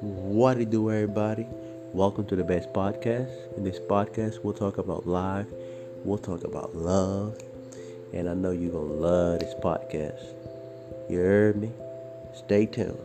What it do, everybody? Welcome to the best podcast. In this podcast, we'll talk about life, we'll talk about love, and I know you're gonna love this podcast. You heard me? Stay tuned.